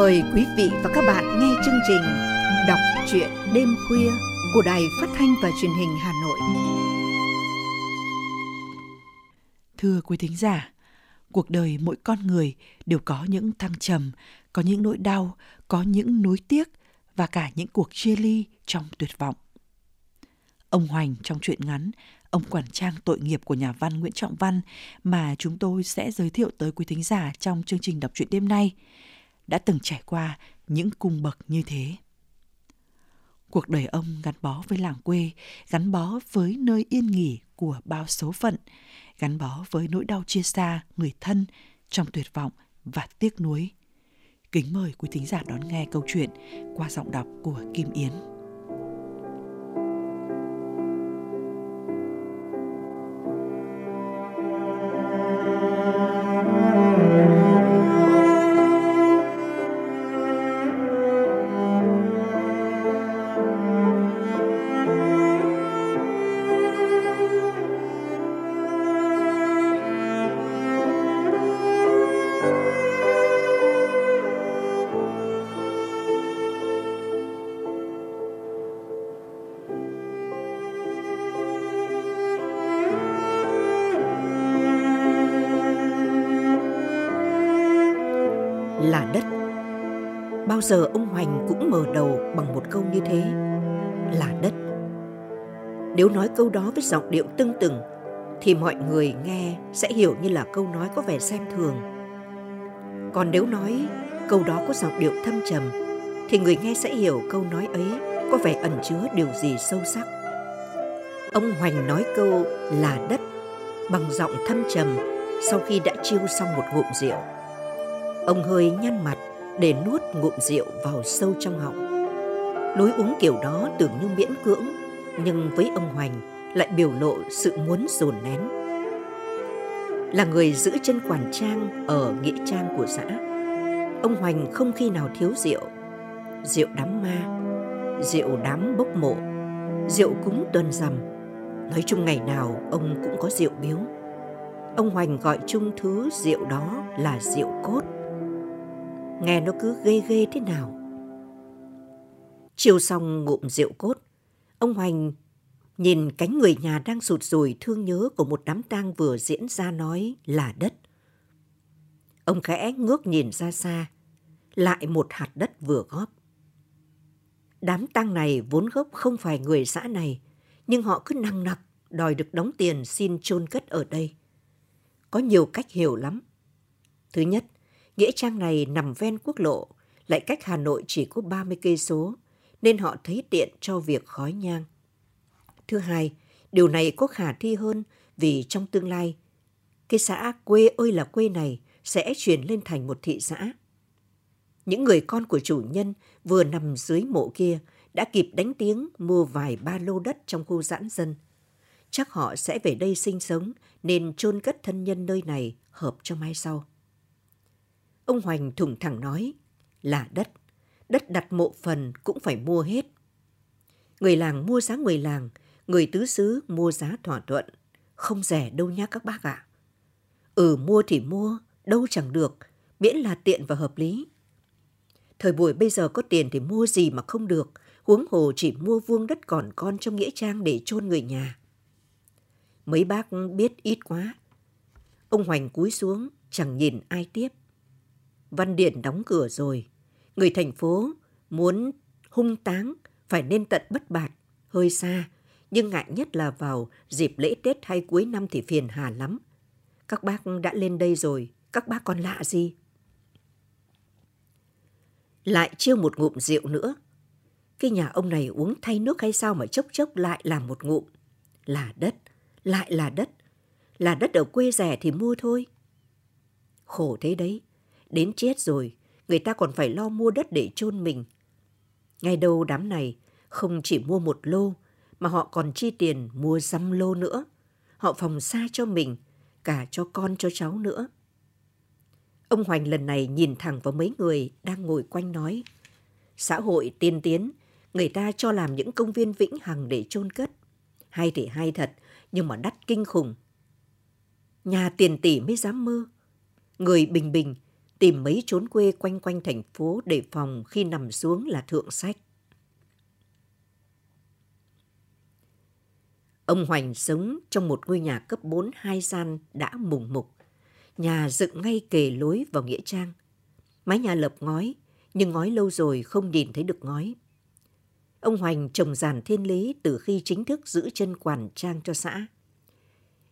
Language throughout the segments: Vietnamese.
Mời quý vị và các bạn nghe chương trình Đọc truyện đêm khuya của Đài Phát thanh và Truyền hình Hà Nội. Thưa quý thính giả, cuộc đời mỗi con người đều có những thăng trầm, có những nỗi đau, có những nuối tiếc và cả những cuộc chia ly trong tuyệt vọng. Ông Hoành trong truyện ngắn Ông quản trang tội nghiệp của nhà văn Nguyễn Trọng Văn mà chúng tôi sẽ giới thiệu tới quý thính giả trong chương trình đọc truyện đêm nay đã từng trải qua những cung bậc như thế. Cuộc đời ông gắn bó với làng quê, gắn bó với nơi yên nghỉ của bao số phận, gắn bó với nỗi đau chia xa người thân trong tuyệt vọng và tiếc nuối. Kính mời quý thính giả đón nghe câu chuyện qua giọng đọc của Kim Yến. Bao giờ ông Hoành cũng mở đầu bằng một câu như thế, là đất. Nếu nói câu đó với giọng điệu tưng tửng, thì mọi người nghe sẽ hiểu như là câu nói có vẻ xem thường. Còn nếu nói câu đó có giọng điệu thâm trầm, thì người nghe sẽ hiểu câu nói ấy có vẻ ẩn chứa điều gì sâu sắc. Ông Hoành nói câu là đất bằng giọng thâm trầm sau khi đã chiêu xong một ngụm rượu. Ông hơi nhăn mặt để nuốt ngụm rượu vào sâu trong họng. Lối uống kiểu đó tưởng như miễn cưỡng, nhưng với ông Hoành lại biểu lộ sự muốn dồn nén. Là người giữ chân quản trang ở nghĩa trang của xã, ông Hoành không khi nào thiếu rượu. Rượu đám ma, rượu đám bốc mộ, rượu cúng tuần rằm. Nói chung ngày nào ông cũng có rượu biếu. Ông Hoành gọi chung thứ rượu đó là rượu cốt nghe nó cứ ghê ghê thế nào. Chiều xong ngụm rượu cốt, ông Hoành nhìn cánh người nhà đang sụt rùi thương nhớ của một đám tang vừa diễn ra nói là đất. Ông khẽ ngước nhìn ra xa, lại một hạt đất vừa góp. Đám tang này vốn gốc không phải người xã này, nhưng họ cứ năng nặc đòi được đóng tiền xin chôn cất ở đây. Có nhiều cách hiểu lắm. Thứ nhất, Nghĩa trang này nằm ven quốc lộ, lại cách Hà Nội chỉ có 30 cây số, nên họ thấy tiện cho việc khói nhang. Thứ hai, điều này có khả thi hơn vì trong tương lai, cái xã quê ơi là quê này sẽ chuyển lên thành một thị xã. Những người con của chủ nhân vừa nằm dưới mộ kia đã kịp đánh tiếng mua vài ba lô đất trong khu giãn dân. Chắc họ sẽ về đây sinh sống nên chôn cất thân nhân nơi này hợp cho mai sau. Ông Hoành thủng thẳng nói là đất, đất đặt mộ phần cũng phải mua hết. Người làng mua giá người làng, người tứ xứ mua giá thỏa thuận, không rẻ đâu nhá các bác ạ. Ừ mua thì mua, đâu chẳng được, miễn là tiện và hợp lý. Thời buổi bây giờ có tiền thì mua gì mà không được, huống hồ chỉ mua vuông đất còn con trong nghĩa trang để chôn người nhà. Mấy bác biết ít quá. Ông Hoành cúi xuống, chẳng nhìn ai tiếp. Văn Điện đóng cửa rồi. Người thành phố muốn hung táng phải nên tận bất bạt, hơi xa. Nhưng ngại nhất là vào dịp lễ Tết hay cuối năm thì phiền hà lắm. Các bác đã lên đây rồi, các bác còn lạ gì? Lại chiêu một ngụm rượu nữa. Cái nhà ông này uống thay nước hay sao mà chốc chốc lại làm một ngụm. Là đất, lại là đất. Là đất ở quê rẻ thì mua thôi. Khổ thế đấy. Đến chết rồi, người ta còn phải lo mua đất để chôn mình. Ngay đầu đám này không chỉ mua một lô, mà họ còn chi tiền mua dăm lô nữa. Họ phòng xa cho mình, cả cho con cho cháu nữa. Ông Hoành lần này nhìn thẳng vào mấy người đang ngồi quanh nói. Xã hội tiên tiến, người ta cho làm những công viên vĩnh hằng để chôn cất. Hay thì hay thật, nhưng mà đắt kinh khủng. Nhà tiền tỷ mới dám mơ. Người bình bình tìm mấy trốn quê quanh quanh thành phố để phòng khi nằm xuống là thượng sách. Ông Hoành sống trong một ngôi nhà cấp 4 hai gian đã mùng mục. Nhà dựng ngay kề lối vào Nghĩa Trang. Mái nhà lợp ngói, nhưng ngói lâu rồi không nhìn thấy được ngói. Ông Hoành trồng giàn thiên lý từ khi chính thức giữ chân quản trang cho xã.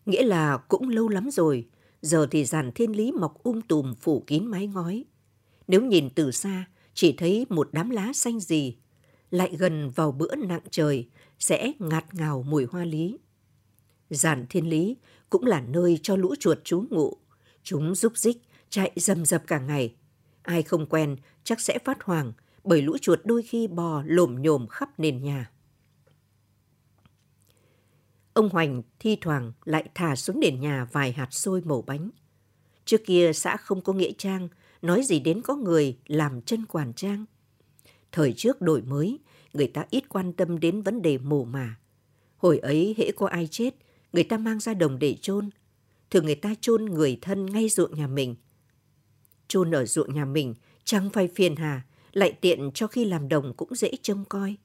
Nghĩa là cũng lâu lắm rồi, giờ thì giàn thiên lý mọc um tùm phủ kín mái ngói. Nếu nhìn từ xa, chỉ thấy một đám lá xanh gì, lại gần vào bữa nặng trời, sẽ ngạt ngào mùi hoa lý. Giàn thiên lý cũng là nơi cho lũ chuột trú ngụ. Chúng rúc rích, chạy rầm rập cả ngày. Ai không quen chắc sẽ phát hoàng bởi lũ chuột đôi khi bò lồm nhồm khắp nền nhà. Ông Hoành thi thoảng lại thả xuống nền nhà vài hạt xôi màu bánh. Trước kia xã không có nghĩa trang, nói gì đến có người làm chân quản trang. Thời trước đổi mới, người ta ít quan tâm đến vấn đề mồ mả. Hồi ấy hễ có ai chết, người ta mang ra đồng để chôn. Thường người ta chôn người thân ngay ruộng nhà mình. Chôn ở ruộng nhà mình chẳng phải phiền hà, lại tiện cho khi làm đồng cũng dễ trông coi.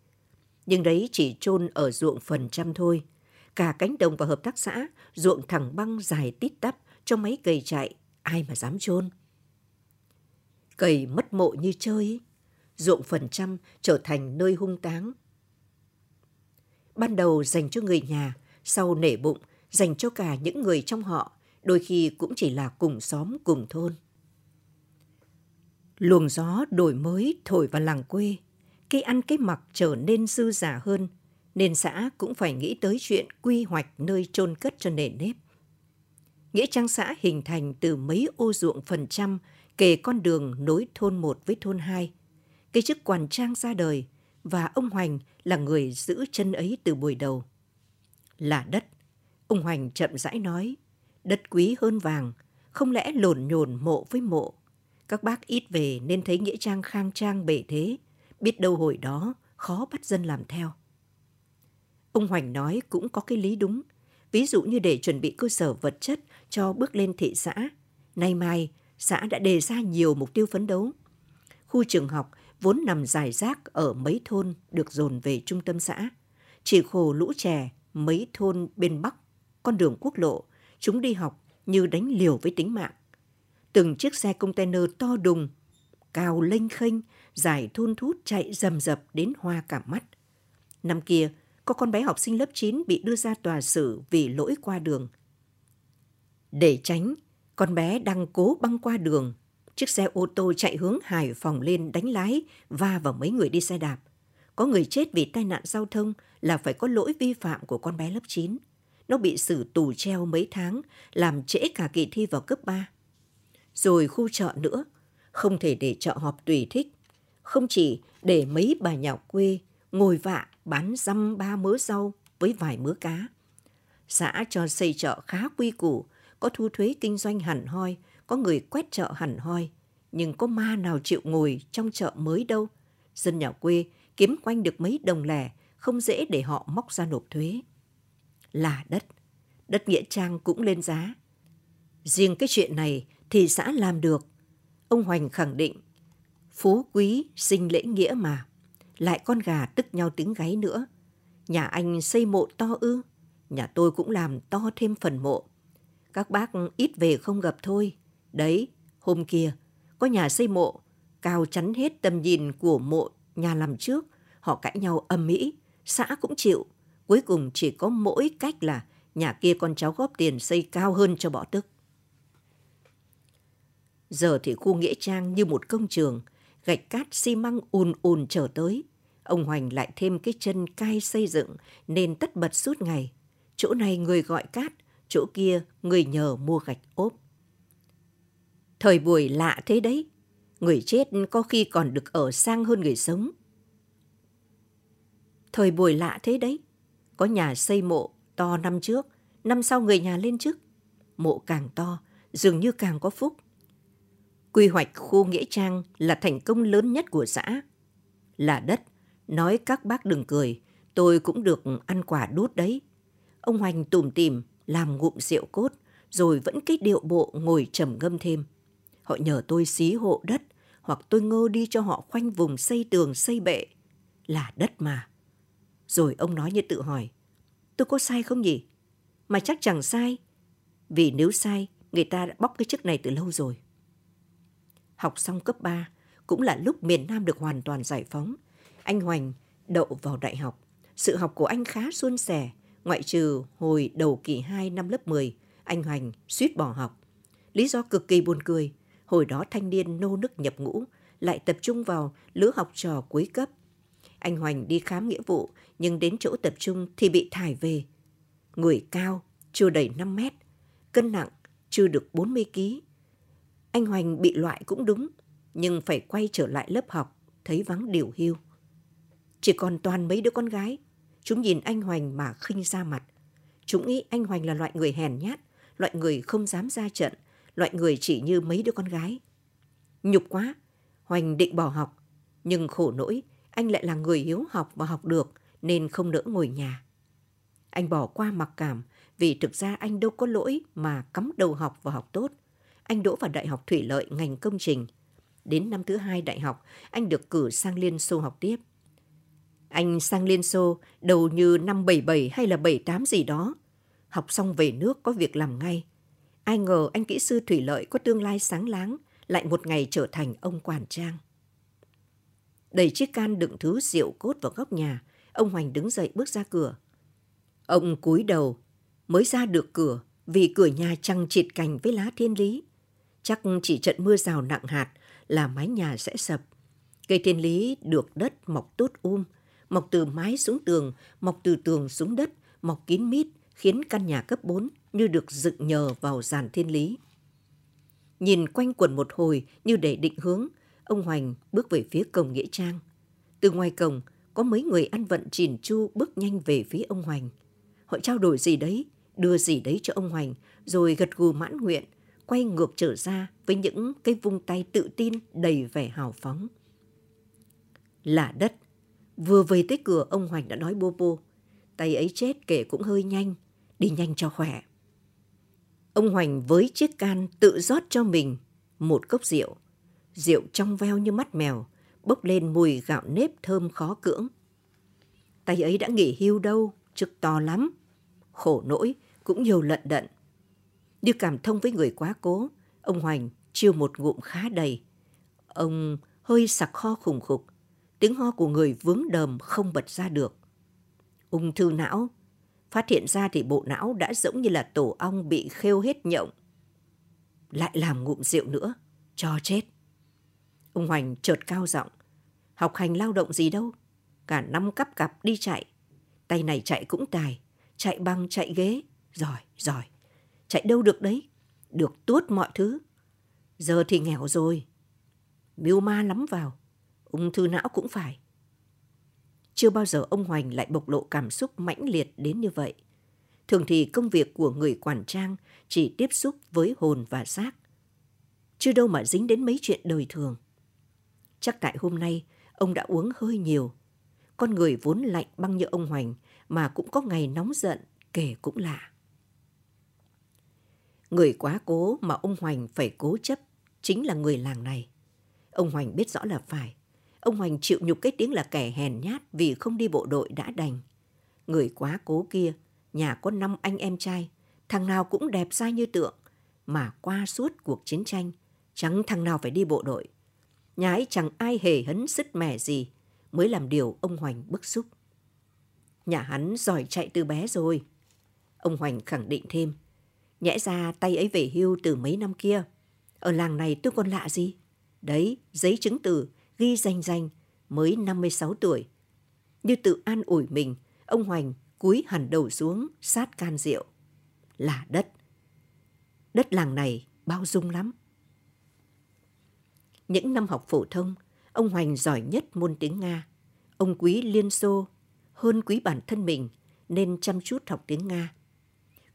Nhưng đấy chỉ chôn ở ruộng phần trăm thôi. Cả cánh đồng và hợp tác xã, ruộng thẳng băng dài tít tắp cho mấy cày chạy, ai mà dám chôn. cày mất mộ như chơi ruộng phần trăm trở thành nơi hung táng. Ban đầu dành cho người nhà, sau nể bụng, dành cho cả những người trong họ, đôi khi cũng chỉ là cùng xóm cùng thôn. Luồng gió đổi mới thổi vào làng quê, cây ăn cái mặc trở nên dư giả hơn, nên xã cũng phải nghĩ tới chuyện quy hoạch nơi chôn cất cho nền nếp. Nghĩa trang xã hình thành từ mấy ô ruộng phần trăm kề con đường nối thôn 1 với thôn 2, cái chức quản trang ra đời và ông Hoành là người giữ chân ấy từ buổi đầu. Là đất, ông Hoành chậm rãi nói, đất quý hơn vàng, không lẽ lồn nhồn mộ với mộ. Các bác ít về nên thấy nghĩa trang khang trang bể thế, biết đâu hồi đó khó bắt dân làm theo. Ông Hoành nói cũng có cái lý đúng, ví dụ như để chuẩn bị cơ sở vật chất cho bước lên thị xã. Nay mai, xã đã đề ra nhiều mục tiêu phấn đấu. Khu trường học vốn nằm dài rác ở mấy thôn được dồn về trung tâm xã. Chỉ khổ lũ trẻ mấy thôn bên Bắc, con đường quốc lộ, chúng đi học như đánh liều với tính mạng. Từng chiếc xe container to đùng, cao lênh khênh, dài thun thút chạy rầm rập đến hoa cả mắt. Năm kia, có con bé học sinh lớp 9 bị đưa ra tòa xử vì lỗi qua đường. Để tránh, con bé đang cố băng qua đường Chiếc xe ô tô chạy hướng Hải Phòng lên đánh lái va vào mấy người đi xe đạp. Có người chết vì tai nạn giao thông là phải có lỗi vi phạm của con bé lớp 9. Nó bị xử tù treo mấy tháng, làm trễ cả kỳ thi vào cấp 3. Rồi khu chợ nữa, không thể để chợ họp tùy thích. Không chỉ để mấy bà nhà quê ngồi vạ bán răm ba mớ rau với vài mớ cá. Xã cho xây chợ khá quy củ, có thu thuế kinh doanh hẳn hoi, có người quét chợ hẳn hoi, nhưng có ma nào chịu ngồi trong chợ mới đâu. Dân nhà quê kiếm quanh được mấy đồng lẻ, không dễ để họ móc ra nộp thuế. Là đất, đất Nghĩa Trang cũng lên giá. Riêng cái chuyện này thì xã làm được. Ông Hoành khẳng định, phú quý sinh lễ nghĩa mà, lại con gà tức nhau tiếng gáy nữa. Nhà anh xây mộ to ư, nhà tôi cũng làm to thêm phần mộ. Các bác ít về không gặp thôi, Đấy, hôm kia, có nhà xây mộ, cao chắn hết tầm nhìn của mộ nhà làm trước. Họ cãi nhau âm mỹ, xã cũng chịu. Cuối cùng chỉ có mỗi cách là nhà kia con cháu góp tiền xây cao hơn cho bỏ tức. Giờ thì khu Nghĩa Trang như một công trường, gạch cát xi măng ùn ùn trở tới. Ông Hoành lại thêm cái chân cai xây dựng nên tất bật suốt ngày. Chỗ này người gọi cát, chỗ kia người nhờ mua gạch ốp. Thời buổi lạ thế đấy, người chết có khi còn được ở sang hơn người sống. Thời buổi lạ thế đấy, có nhà xây mộ to năm trước, năm sau người nhà lên chức, Mộ càng to, dường như càng có phúc. Quy hoạch khu Nghĩa Trang là thành công lớn nhất của xã. Là đất, nói các bác đừng cười, tôi cũng được ăn quả đút đấy. Ông Hoành tủm tìm làm ngụm rượu cốt, rồi vẫn cái điệu bộ ngồi trầm ngâm thêm. Họ nhờ tôi xí hộ đất hoặc tôi ngơ đi cho họ khoanh vùng xây tường xây bệ. Là đất mà. Rồi ông nói như tự hỏi, tôi có sai không nhỉ? Mà chắc chẳng sai, vì nếu sai, người ta đã bóc cái chức này từ lâu rồi. Học xong cấp 3, cũng là lúc miền Nam được hoàn toàn giải phóng. Anh Hoành đậu vào đại học. Sự học của anh khá suôn sẻ, ngoại trừ hồi đầu kỳ 2 năm lớp 10, anh Hoành suýt bỏ học. Lý do cực kỳ buồn cười, hồi đó thanh niên nô nức nhập ngũ, lại tập trung vào lứa học trò cuối cấp. Anh Hoành đi khám nghĩa vụ, nhưng đến chỗ tập trung thì bị thải về. Người cao, chưa đầy 5 mét, cân nặng chưa được 40 kg. Anh Hoành bị loại cũng đúng, nhưng phải quay trở lại lớp học, thấy vắng điều hưu. Chỉ còn toàn mấy đứa con gái, chúng nhìn anh Hoành mà khinh ra mặt. Chúng nghĩ anh Hoành là loại người hèn nhát, loại người không dám ra trận, loại người chỉ như mấy đứa con gái. Nhục quá, Hoành định bỏ học, nhưng khổ nỗi anh lại là người hiếu học và học được nên không nỡ ngồi nhà. Anh bỏ qua mặc cảm vì thực ra anh đâu có lỗi mà cắm đầu học và học tốt. Anh đỗ vào Đại học Thủy Lợi ngành công trình. Đến năm thứ hai đại học, anh được cử sang Liên Xô học tiếp. Anh sang Liên Xô đầu như năm 77 hay là 78 gì đó. Học xong về nước có việc làm ngay. Ai ngờ anh kỹ sư thủy lợi có tương lai sáng láng, lại một ngày trở thành ông quản trang. Đẩy chiếc can đựng thứ rượu cốt vào góc nhà, ông Hoành đứng dậy bước ra cửa. Ông cúi đầu, mới ra được cửa vì cửa nhà trăng chịt cành với lá thiên lý. Chắc chỉ trận mưa rào nặng hạt là mái nhà sẽ sập. Cây thiên lý được đất mọc tốt um, mọc từ mái xuống tường, mọc từ tường xuống đất, mọc kín mít, khiến căn nhà cấp 4 như được dựng nhờ vào giàn thiên lý. Nhìn quanh quần một hồi như để định hướng, ông Hoành bước về phía cổng Nghĩa Trang. Từ ngoài cổng, có mấy người ăn vận chỉn chu bước nhanh về phía ông Hoành. Họ trao đổi gì đấy, đưa gì đấy cho ông Hoành, rồi gật gù mãn nguyện, quay ngược trở ra với những cái vung tay tự tin đầy vẻ hào phóng. Là đất, vừa về tới cửa ông Hoành đã nói bô bô, tay ấy chết kể cũng hơi nhanh, đi nhanh cho khỏe. Ông Hoành với chiếc can tự rót cho mình một cốc rượu. Rượu trong veo như mắt mèo, bốc lên mùi gạo nếp thơm khó cưỡng. Tay ấy đã nghỉ hưu đâu, chức to lắm. Khổ nỗi, cũng nhiều lận đận. Như cảm thông với người quá cố, ông Hoành chiêu một ngụm khá đầy. Ông hơi sặc ho khủng khục, tiếng ho của người vướng đờm không bật ra được. Ung thư não, phát hiện ra thì bộ não đã giống như là tổ ong bị khêu hết nhộng. Lại làm ngụm rượu nữa, cho chết. Ông Hoành chợt cao giọng, học hành lao động gì đâu, cả năm cắp cặp đi chạy, tay này chạy cũng tài, chạy băng chạy ghế, giỏi, giỏi. Chạy đâu được đấy, được tuốt mọi thứ. Giờ thì nghèo rồi. Miêu ma lắm vào, ung thư não cũng phải. Chưa bao giờ ông Hoành lại bộc lộ cảm xúc mãnh liệt đến như vậy. Thường thì công việc của người quản trang chỉ tiếp xúc với hồn và xác. Chưa đâu mà dính đến mấy chuyện đời thường. Chắc tại hôm nay ông đã uống hơi nhiều. Con người vốn lạnh băng như ông Hoành mà cũng có ngày nóng giận kể cũng lạ. Người quá cố mà ông Hoành phải cố chấp chính là người làng này. Ông Hoành biết rõ là phải. Ông Hoành chịu nhục cái tiếng là kẻ hèn nhát vì không đi bộ đội đã đành. Người quá cố kia, nhà có năm anh em trai, thằng nào cũng đẹp sai như tượng. Mà qua suốt cuộc chiến tranh, chẳng thằng nào phải đi bộ đội. Nhà ấy chẳng ai hề hấn sứt mẻ gì, mới làm điều ông Hoành bức xúc. Nhà hắn giỏi chạy từ bé rồi. Ông Hoành khẳng định thêm. Nhẽ ra tay ấy về hưu từ mấy năm kia. Ở làng này tôi còn lạ gì? Đấy, giấy chứng từ, ghi danh danh, mới 56 tuổi. Như tự an ủi mình, ông Hoành cúi hẳn đầu xuống sát can rượu. Là đất. Đất làng này bao dung lắm. Những năm học phổ thông, ông Hoành giỏi nhất môn tiếng Nga. Ông quý Liên Xô hơn quý bản thân mình nên chăm chút học tiếng Nga.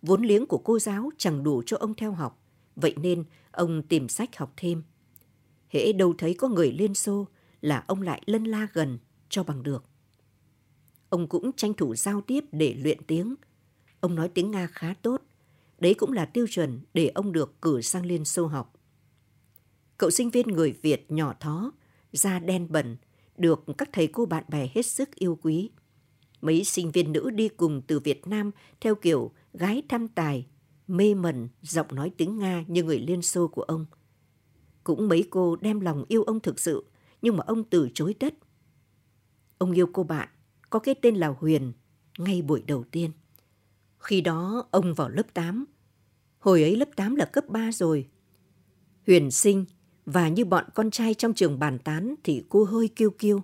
Vốn liếng của cô giáo chẳng đủ cho ông theo học, vậy nên ông tìm sách học thêm. Hễ đâu thấy có người Liên Xô là ông lại lân la gần cho bằng được. Ông cũng tranh thủ giao tiếp để luyện tiếng. Ông nói tiếng Nga khá tốt. Đấy cũng là tiêu chuẩn để ông được cử sang Liên Xô học. Cậu sinh viên người Việt nhỏ thó, da đen bẩn, được các thầy cô bạn bè hết sức yêu quý. Mấy sinh viên nữ đi cùng từ Việt Nam theo kiểu gái thăm tài, mê mẩn giọng nói tiếng Nga như người Liên Xô của ông. Cũng mấy cô đem lòng yêu ông thực sự, nhưng mà ông từ chối đất. Ông yêu cô bạn, có cái tên là Huyền, ngay buổi đầu tiên. Khi đó ông vào lớp 8. Hồi ấy lớp 8 là cấp 3 rồi. Huyền sinh và như bọn con trai trong trường bàn tán thì cô hơi kiêu kiêu.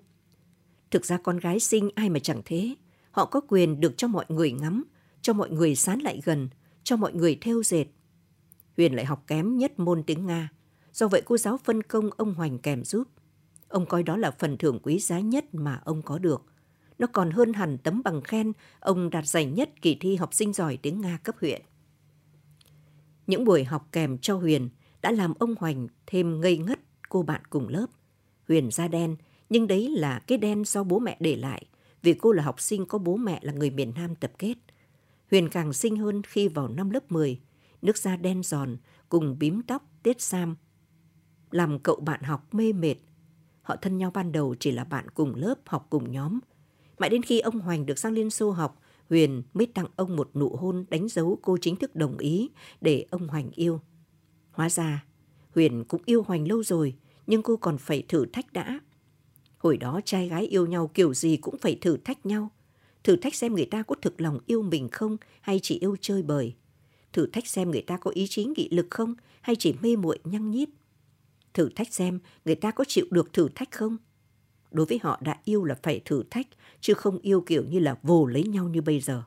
Thực ra con gái sinh ai mà chẳng thế. Họ có quyền được cho mọi người ngắm, cho mọi người sán lại gần, cho mọi người theo dệt. Huyền lại học kém nhất môn tiếng Nga. Do vậy cô giáo phân công ông Hoành kèm giúp. Ông coi đó là phần thưởng quý giá nhất mà ông có được. Nó còn hơn hẳn tấm bằng khen ông đạt giải nhất kỳ thi học sinh giỏi tiếng Nga cấp huyện. Những buổi học kèm cho Huyền đã làm ông Hoành thêm ngây ngất cô bạn cùng lớp. Huyền da đen, nhưng đấy là cái đen do bố mẹ để lại, vì cô là học sinh có bố mẹ là người miền Nam tập kết. Huyền càng xinh hơn khi vào năm lớp 10, nước da đen giòn cùng bím tóc, tiết sam. Làm cậu bạn học mê mệt. Họ thân nhau ban đầu chỉ là bạn cùng lớp, học cùng nhóm. Mãi đến khi ông Hoành được sang Liên Xô học, Huyền mới tặng ông một nụ hôn đánh dấu cô chính thức đồng ý để ông Hoành yêu. Hóa ra, Huyền cũng yêu Hoành lâu rồi, nhưng cô còn phải thử thách đã. Hồi đó trai gái yêu nhau kiểu gì cũng phải thử thách nhau. Thử thách xem người ta có thực lòng yêu mình không hay chỉ yêu chơi bời. Thử thách xem người ta có ý chí nghị lực không hay chỉ mê muội nhăng nhít. Thử thách xem người ta có chịu được thử thách không. Đối với họ đã yêu là phải thử thách, chứ không yêu kiểu như là vồ lấy nhau như bây giờ.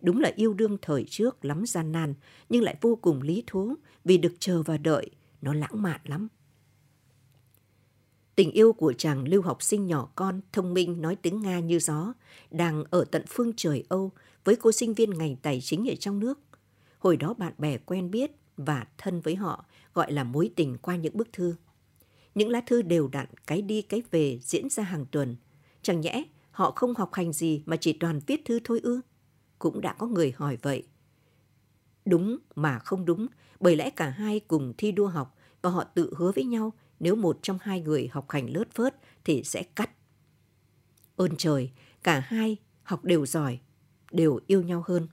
Đúng là yêu đương thời trước lắm gian nan, nhưng lại vô cùng lý thú vì được chờ và đợi, nó lãng mạn lắm. Tình yêu của chàng lưu học sinh nhỏ con, thông minh, nói tiếng Nga như gió, đang ở tận phương trời Âu với cô sinh viên ngành tài chính ở trong nước. Hồi đó bạn bè quen biết và thân với họ gọi là mối tình qua những bức thư. Những lá thư đều đặn, cái đi cái về diễn ra hàng tuần. Chẳng nhẽ họ không học hành gì mà chỉ toàn viết thư thôi ư? Cũng đã có người hỏi vậy. Đúng mà không đúng, bởi lẽ cả hai cùng thi đua học và họ tự hứa với nhau nếu một trong hai người học hành lớt phớt thì sẽ cắt. Ơn trời, cả hai học đều giỏi, đều yêu nhau hơn.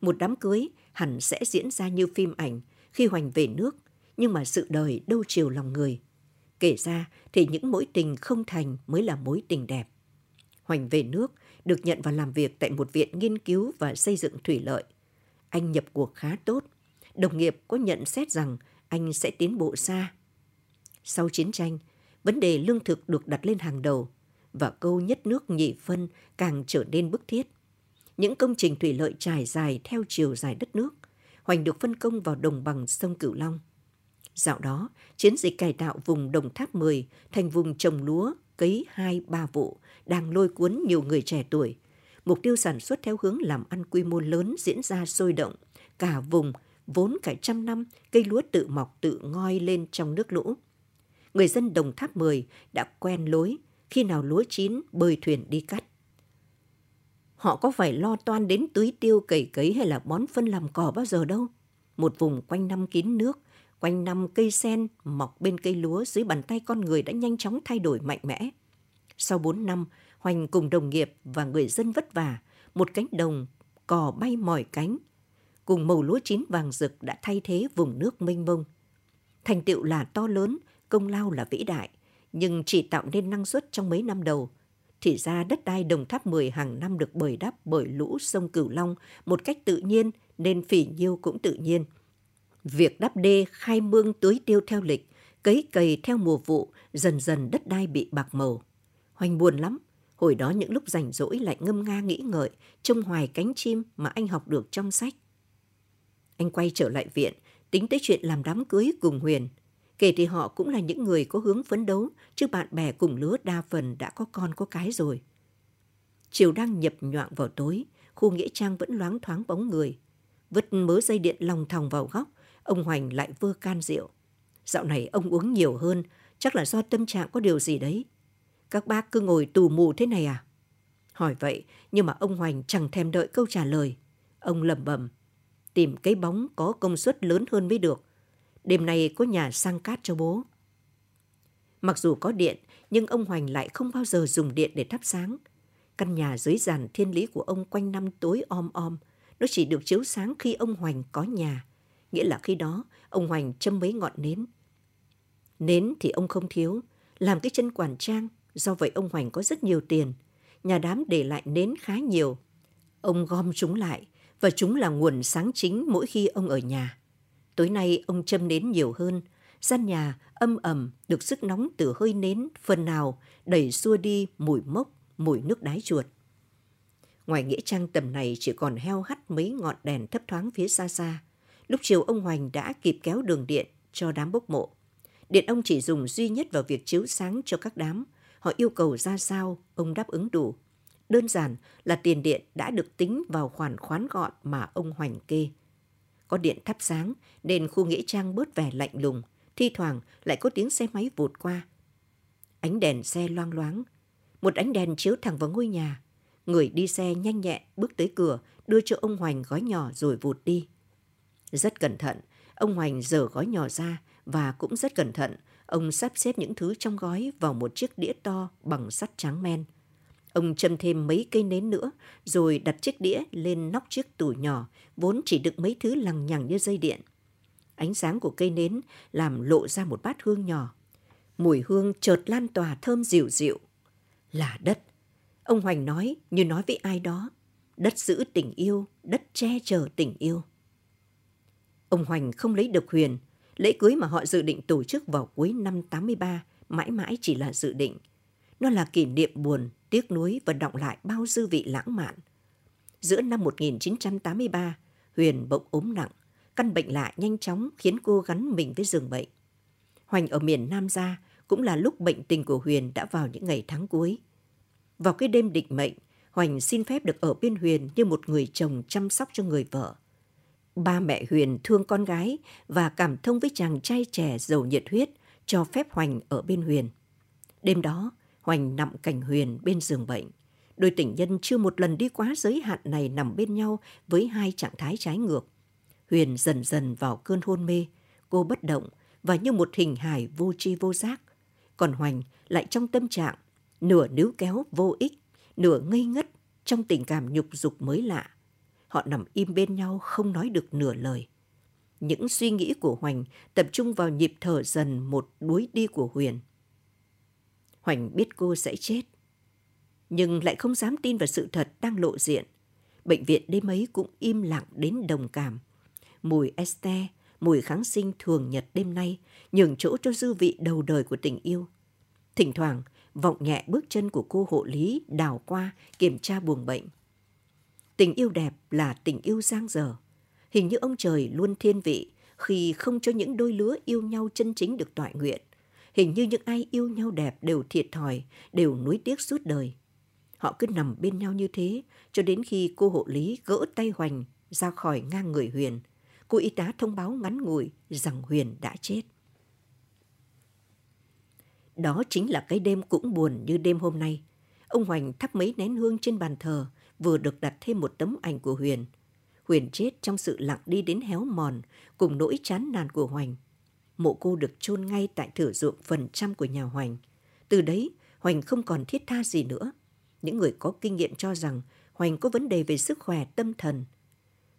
Một đám cưới hẳn sẽ diễn ra như phim ảnh khi Hoành về nước, nhưng mà sự đời đâu chiều lòng người. Kể ra thì những mối tình không thành mới là mối tình đẹp. Hoành về nước được nhận vào làm việc tại một viện nghiên cứu và xây dựng thủy lợi. Anh nhập cuộc khá tốt. Đồng nghiệp có nhận xét rằng anh sẽ tiến bộ xa. Sau chiến tranh, vấn đề lương thực được đặt lên hàng đầu và câu nhất nước nhị phân càng trở nên bức thiết. Những công trình thủy lợi trải dài theo chiều dài đất nước, Hoành được phân công vào đồng bằng sông Cửu Long. Dạo đó, chiến dịch cải tạo vùng Đồng Tháp 10 thành vùng trồng lúa, cấy 2-3 vụ, đang lôi cuốn nhiều người trẻ tuổi. Mục tiêu sản xuất theo hướng làm ăn quy mô lớn diễn ra sôi động. Cả vùng, vốn cả trăm năm, cây lúa tự mọc tự ngoi lên trong nước lũ. Người dân Đồng Tháp 10 đã quen lối, khi nào lúa chín bơi thuyền đi cắt. Họ có phải lo toan đến tưới tiêu cày cấy hay là bón phân làm cỏ bao giờ đâu. Một vùng quanh năm kín nước, quanh năm cây sen mọc bên cây lúa dưới bàn tay con người đã nhanh chóng thay đổi mạnh mẽ. Sau 4 năm, Hoành cùng đồng nghiệp và người dân vất vả, một cánh đồng cò bay mỏi cánh, cùng màu lúa chín vàng rực đã thay thế vùng nước mênh mông. Thành tựu là to lớn, công lao là vĩ đại, nhưng chỉ tạo nên năng suất trong mấy năm đầu. Thì ra đất đai Đồng Tháp 10 hàng năm được bồi đắp bởi lũ sông Cửu Long một cách tự nhiên nên phỉ nhiêu cũng tự nhiên. Việc đắp đê khai mương tưới tiêu theo lịch, cấy cày theo mùa vụ, dần dần đất đai bị bạc màu. Hoành buồn lắm, hồi đó những lúc rảnh rỗi lại ngâm nga nghĩ ngợi, trông hoài cánh chim mà anh học được trong sách. Anh quay trở lại viện, tính tới chuyện làm đám cưới cùng Huyền. Kể thì họ cũng là những người có hướng phấn đấu, chứ bạn bè cùng lứa đa phần đã có con có cái rồi. Chiều đang nhập nhoạng vào tối, khu nghĩa trang vẫn loáng thoáng bóng người. Vứt mớ dây điện lòng thòng vào góc, ông Hoành lại vơ can rượu. Dạo này ông uống nhiều hơn, chắc là do tâm trạng có điều gì đấy. Các bác cứ ngồi tù mù thế này à? Hỏi vậy, nhưng mà ông Hoành chẳng thèm đợi câu trả lời. Ông lẩm bẩm, tìm cái bóng có công suất lớn hơn mới được. Đêm nay có nhà sang cát cho bố. Mặc dù có điện, nhưng ông Hoành lại không bao giờ dùng điện để thắp sáng. Căn nhà dưới giàn thiên lý của ông quanh năm tối om om, nó chỉ được chiếu sáng khi ông Hoành có nhà, nghĩa là khi đó ông Hoành châm mấy ngọn nến. Nến thì ông không thiếu, làm cái chân quản trang, do vậy ông Hoành có rất nhiều tiền. Nhà đám để lại nến khá nhiều. Ông gom chúng lại, và chúng là nguồn sáng chính mỗi khi ông ở nhà. Tối nay ông châm nến nhiều hơn, gian nhà âm ẩm được sức nóng từ hơi nến phần nào đẩy xua đi mùi mốc, mùi nước đái chuột. Ngoài nghĩa trang tầm này chỉ còn heo hắt mấy ngọn đèn thấp thoáng phía xa xa. Lúc chiều ông Hoành đã kịp kéo đường điện cho đám bốc mộ. Điện ông chỉ dùng duy nhất vào việc chiếu sáng cho các đám. Họ yêu cầu ra sao, ông đáp ứng đủ. Đơn giản là tiền điện đã được tính vào khoản khoán gọn mà ông Hoành kê. Có điện thắp sáng nên khu nghĩa trang bớt vẻ lạnh lùng, thi thoảng lại có tiếng xe máy vụt qua. Ánh đèn xe loang loáng, một ánh đèn chiếu thẳng vào ngôi nhà. Người đi xe nhanh nhẹn bước tới cửa, đưa cho ông Hoành gói nhỏ rồi vụt đi. Rất cẩn thận, ông Hoành dở gói nhỏ ra và cũng rất cẩn thận, ông sắp xếp những thứ trong gói vào một chiếc đĩa to bằng sắt trắng men. Ông châm thêm mấy cây nến nữa, rồi đặt chiếc đĩa lên nóc chiếc tủ nhỏ, vốn chỉ đựng mấy thứ lằng nhằng như dây điện. Ánh sáng của cây nến làm lộ ra một bát hương nhỏ. Mùi hương chợt lan tỏa thơm dịu dịu. Là đất. Ông Hoành nói như nói với ai đó. Đất giữ tình yêu, đất che chở tình yêu. Ông Hoành không lấy được Huyền. Lễ cưới mà họ dự định tổ chức vào cuối năm 83 mãi mãi chỉ là dự định. Nó là kỷ niệm buồn, tiếc nuối và động lại bao dư vị lãng mạn. Giữa năm 1983, Huyền bỗng ốm nặng. Căn bệnh lạ nhanh chóng khiến cô gắn mình với giường bệnh. Hoành ở miền Nam ra cũng là lúc bệnh tình của Huyền đã vào những ngày tháng cuối. Vào cái đêm định mệnh, Hoành xin phép được ở bên Huyền như một người chồng chăm sóc cho người vợ. Ba mẹ Huyền thương con gái và cảm thông với chàng trai trẻ giàu nhiệt huyết cho phép Hoành ở bên Huyền. Đêm đó, Hoành nằm cạnh Huyền bên giường bệnh. Đôi tình nhân chưa một lần đi quá giới hạn này nằm bên nhau với hai trạng thái trái ngược. Huyền dần dần vào cơn hôn mê, cô bất động và như một hình hài vô tri vô giác. Còn Hoành lại trong tâm trạng nửa níu kéo vô ích, nửa ngây ngất trong tình cảm nhục dục mới lạ. Họ nằm im bên nhau không nói được nửa lời. Những suy nghĩ của Hoành tập trung vào nhịp thở dần một đuối đi của Huyền. Hoành biết cô sẽ chết. Nhưng lại không dám tin vào sự thật đang lộ diện. Bệnh viện đêm ấy cũng im lặng đến đồng cảm. Mùi este, mùi kháng sinh thường nhật đêm nay nhường chỗ cho dư vị đầu đời của tình yêu. Thỉnh thoảng, vọng nhẹ bước chân của cô hộ lý đào qua kiểm tra buồng bệnh. Tình yêu đẹp là tình yêu giang dở. Hình như ông trời luôn thiên vị khi không cho những đôi lứa yêu nhau chân chính được tọa nguyện. Hình như những ai yêu nhau đẹp đều thiệt thòi, đều nuối tiếc suốt đời. Họ cứ nằm bên nhau như thế cho đến khi cô hộ lý gỡ tay Hoành ra khỏi ngang người Huyền. Cô y tá thông báo ngắn ngủi rằng Huyền đã chết. Đó chính là cái đêm cũng buồn như đêm hôm nay. Ông Hoành thắp mấy nén hương trên bàn thờ, vừa được đặt thêm một tấm ảnh của Huyền. Huyền chết trong sự lặng đi đến héo mòn, cùng nỗi chán nản của Hoành. Mộ cô được chôn ngay tại thửa ruộng phần trăm của nhà Hoành. Từ đấy, Hoành không còn thiết tha gì nữa. Những người có kinh nghiệm cho rằng Hoành có vấn đề về sức khỏe tâm thần.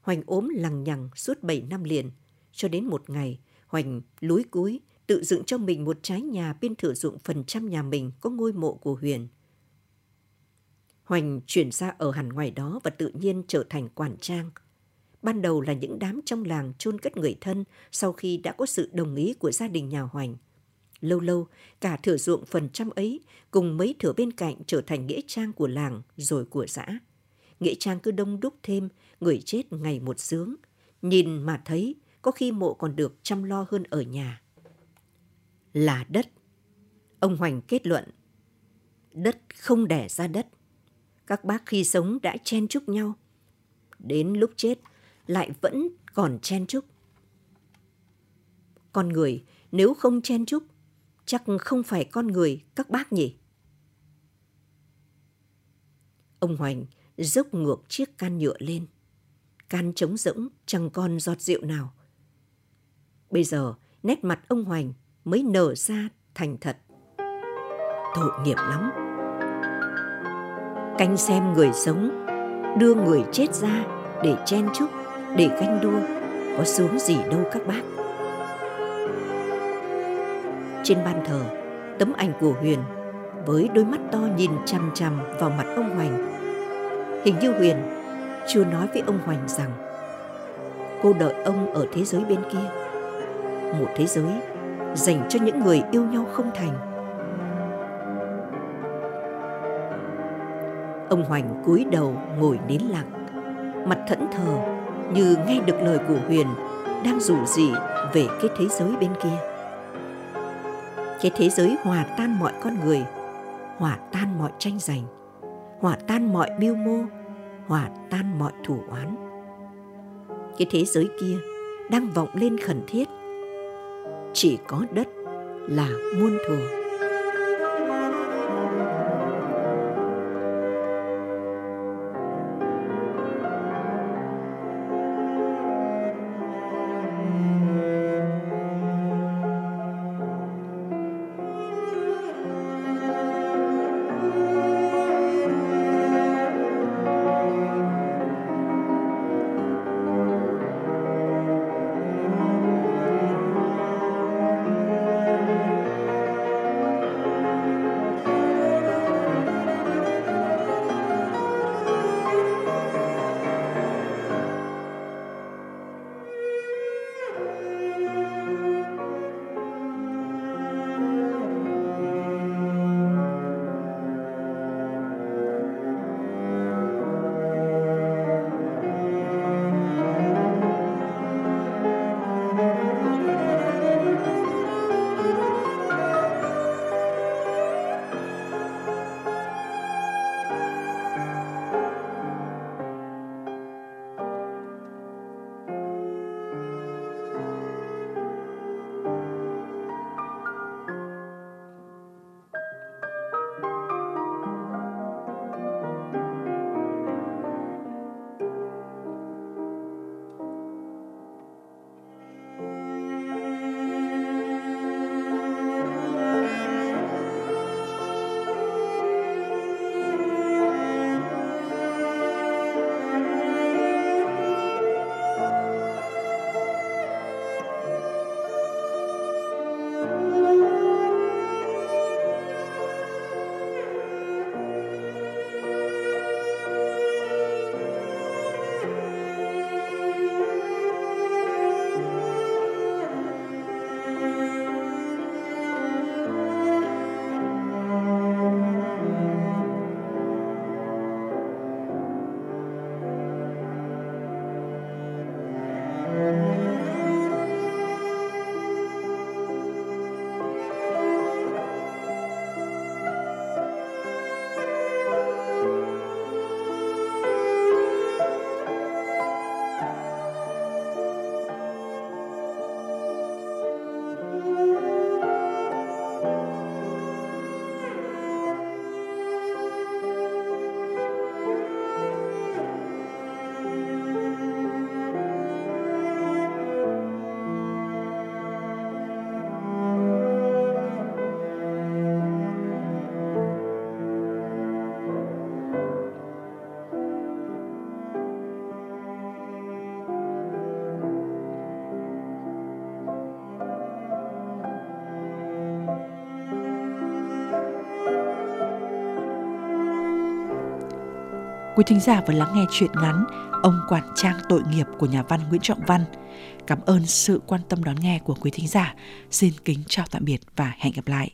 Hoành ốm lằng nhằng suốt 7 năm liền. Cho đến một ngày, Hoành lúi cúi tự dựng cho mình một trái nhà bên thửa ruộng phần trăm nhà mình có ngôi mộ của Huyền. Hoành chuyển ra ở hẳn ngoài đó và tự nhiên trở thành quản trang. Ban đầu là những đám trong làng chôn cất người thân sau khi đã có sự đồng ý của gia đình nhà Hoành. Lâu lâu, cả thửa ruộng phần trăm ấy cùng mấy thửa bên cạnh trở thành nghĩa trang của làng rồi của xã. Nghĩa trang cứ đông đúc thêm, người chết ngày một sướng. Nhìn mà thấy, có khi mộ còn được chăm lo hơn ở nhà là đất. Ông Hoành kết luận, đất không đẻ ra đất. Các bác khi sống đã chen chúc nhau. Đến lúc chết lại vẫn còn chen chúc. Con người nếu không chen chúc, chắc không phải con người các bác nhỉ? Ông Hoành dốc ngược chiếc can nhựa lên. Can trống rỗng chẳng còn giọt rượu nào. Bây giờ nét mặt ông Hoành mới nở ra thành thật. Tội nghiệp lắm. Canh xem người sống, đưa người chết ra để chen chúc, để ganh đua, có sướng gì đâu các bác. Trên ban thờ, tấm ảnh của Huyền với đôi mắt to nhìn chằm chằm vào mặt ông Hoành. Hình như Huyền chưa nói với ông Hoành rằng cô đợi ông ở thế giới bên kia. Một thế giới dành cho những người yêu nhau không thành. Ông Hoành cúi đầu ngồi nín lặng, mặt thẫn thờ như nghe được lời của Huyền đang rủ rỉ về cái thế giới bên kia. Cái thế giới hòa tan mọi con người, hòa tan mọi tranh giành, hòa tan mọi mưu mô, hòa tan mọi thủ oán. Cái thế giới kia đang vọng lên khẩn thiết. Chỉ có đất là muôn thuở. Quý thính giả vừa lắng nghe chuyện ngắn Ông Quản trang tội nghiệp của nhà văn Nguyễn Trọng Văn. Cảm ơn sự quan tâm đón nghe của quý thính giả. Xin kính chào tạm biệt và hẹn gặp lại.